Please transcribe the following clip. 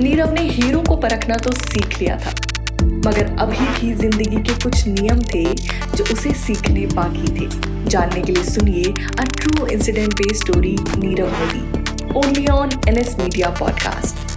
नीरव ने हीरो को परखना तो सीख लिया था। मगर अभी भी ज़िंदगी के कुछ नियम थे जो उसे सीखने बाकी थे। जानने के लिए सुनिए a true incident based story Nirav Modi. Only on N S media podcast